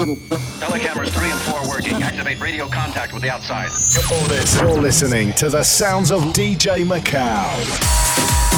Telecameras 3 and 4 working. Activate radio contact with the outside. You're listening to the sounds of DJ Macau.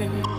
雨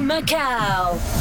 Macau.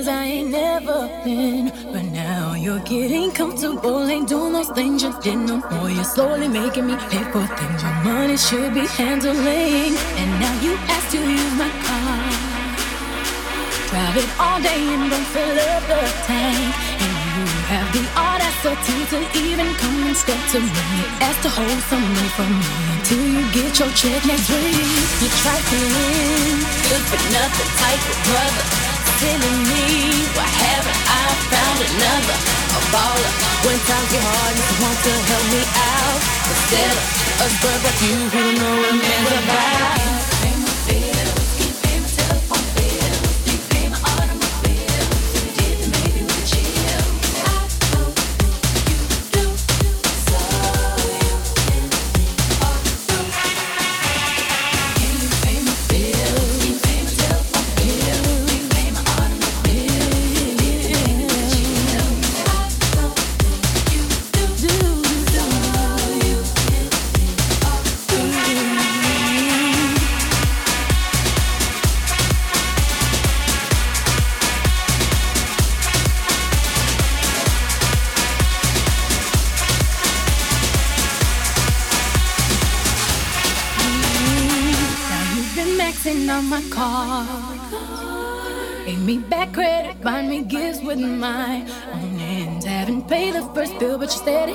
Places I ain't never been. But now you're getting comfortable, ain't doing those things you did no more. You're slowly making me pay for things your money should be handling. And now you ask to use my car. Drive it all day and don't fill up the tank. And you have the audacity to even come and step to me. Ask to hold some money from me until you get your check next week. You're trifling, good for nothing type of brother telling me why haven't I found another a baller? When times get hard, you want to help me out instead of a scrub like you who don't know what man's about.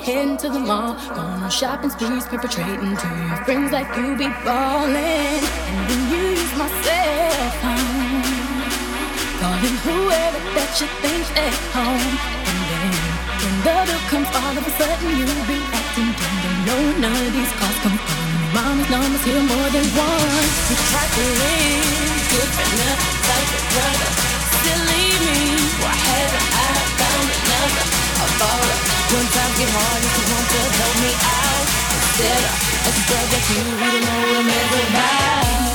Heading to the mall. Going on shopping sprees, perpetrating to your friends like you be ballin'. And then you use my cell phone. Calling whoever that you think's at home. And then when the bill comes all of a sudden you be acting dumb. Don't know none of these calls come from. Your mama's numbers here more than once. You try to live good for nothing type of brother. Baller. When times get hard, if you want to help me out. Instead a scrub like you, don't know what I'm about.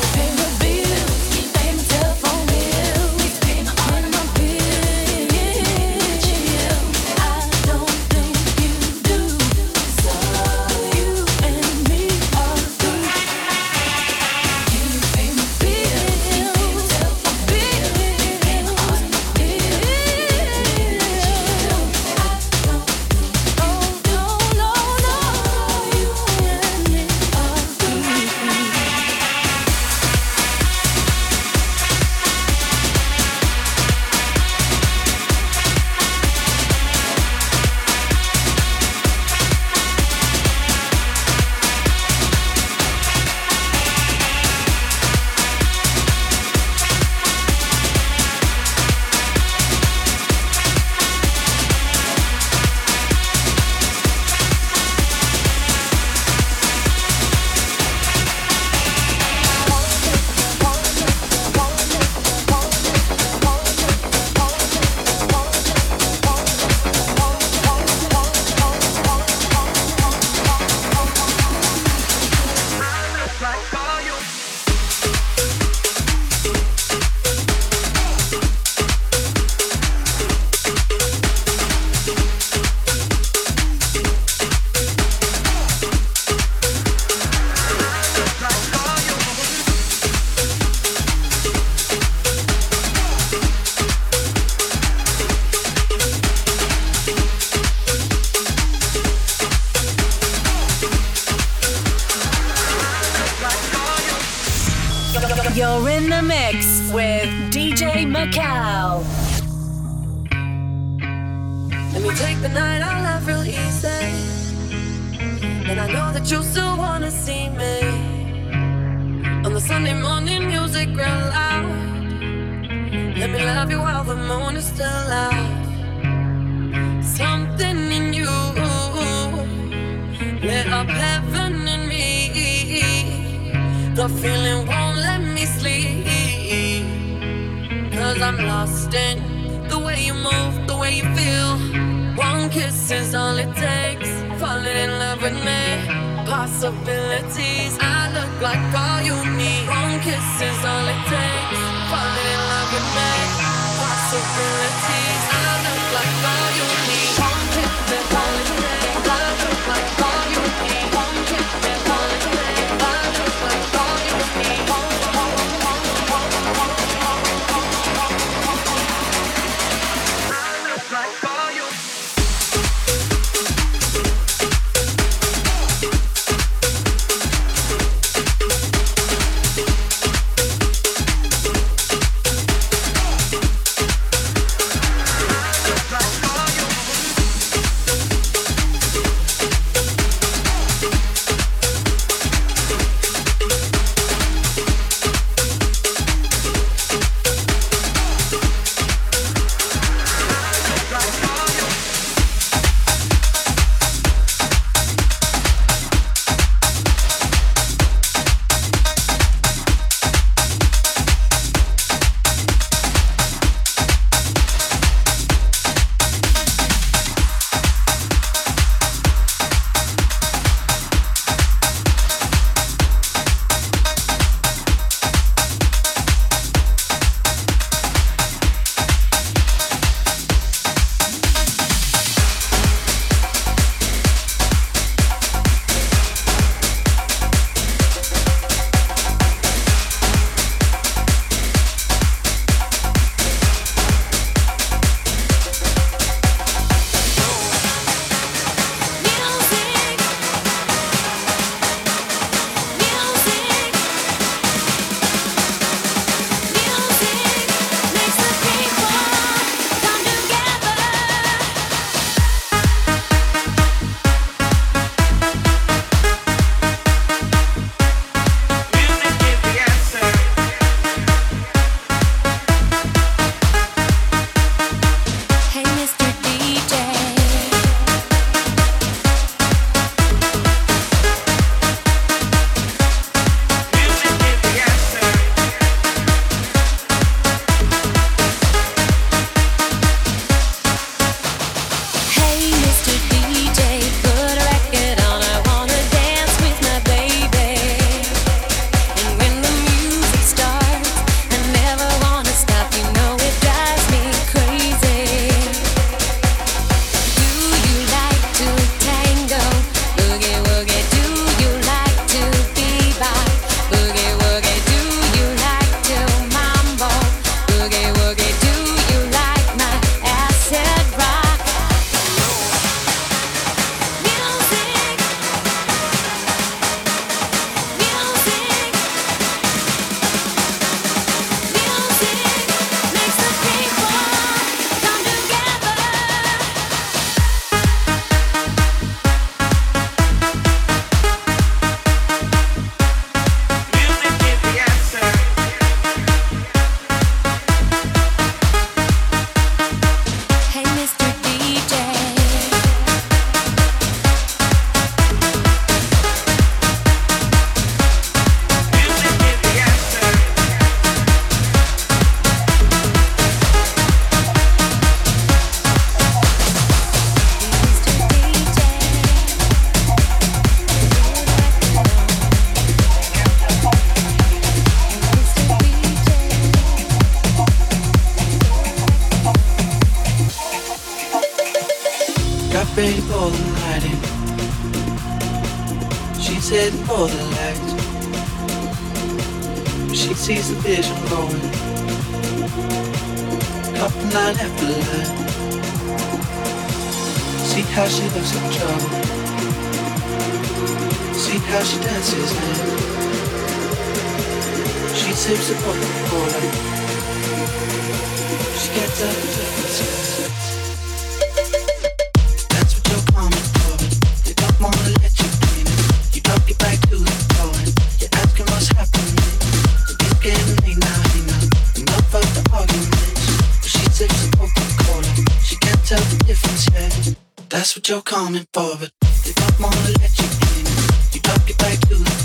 difference, yeah. That's what you're coming for, but they don't wanna let you in. You talk it back to the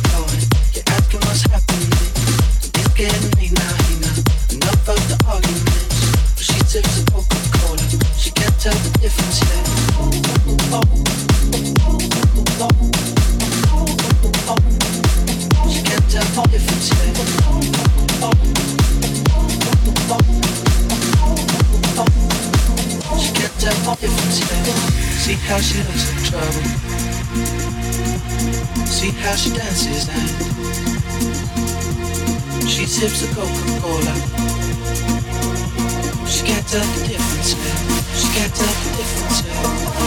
pop. See how she looks in trouble. See how she dances and she sips a Coca-Cola. She can't tell the difference now. She can't tell the difference now.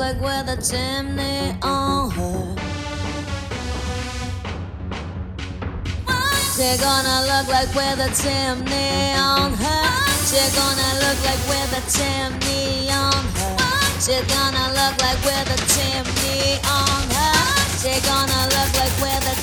like with a chimney on her. She gonna look like with a chimney on her. She gonna look like with a chimney on her. She gonna look like with a chimney on her. She gonna look like with a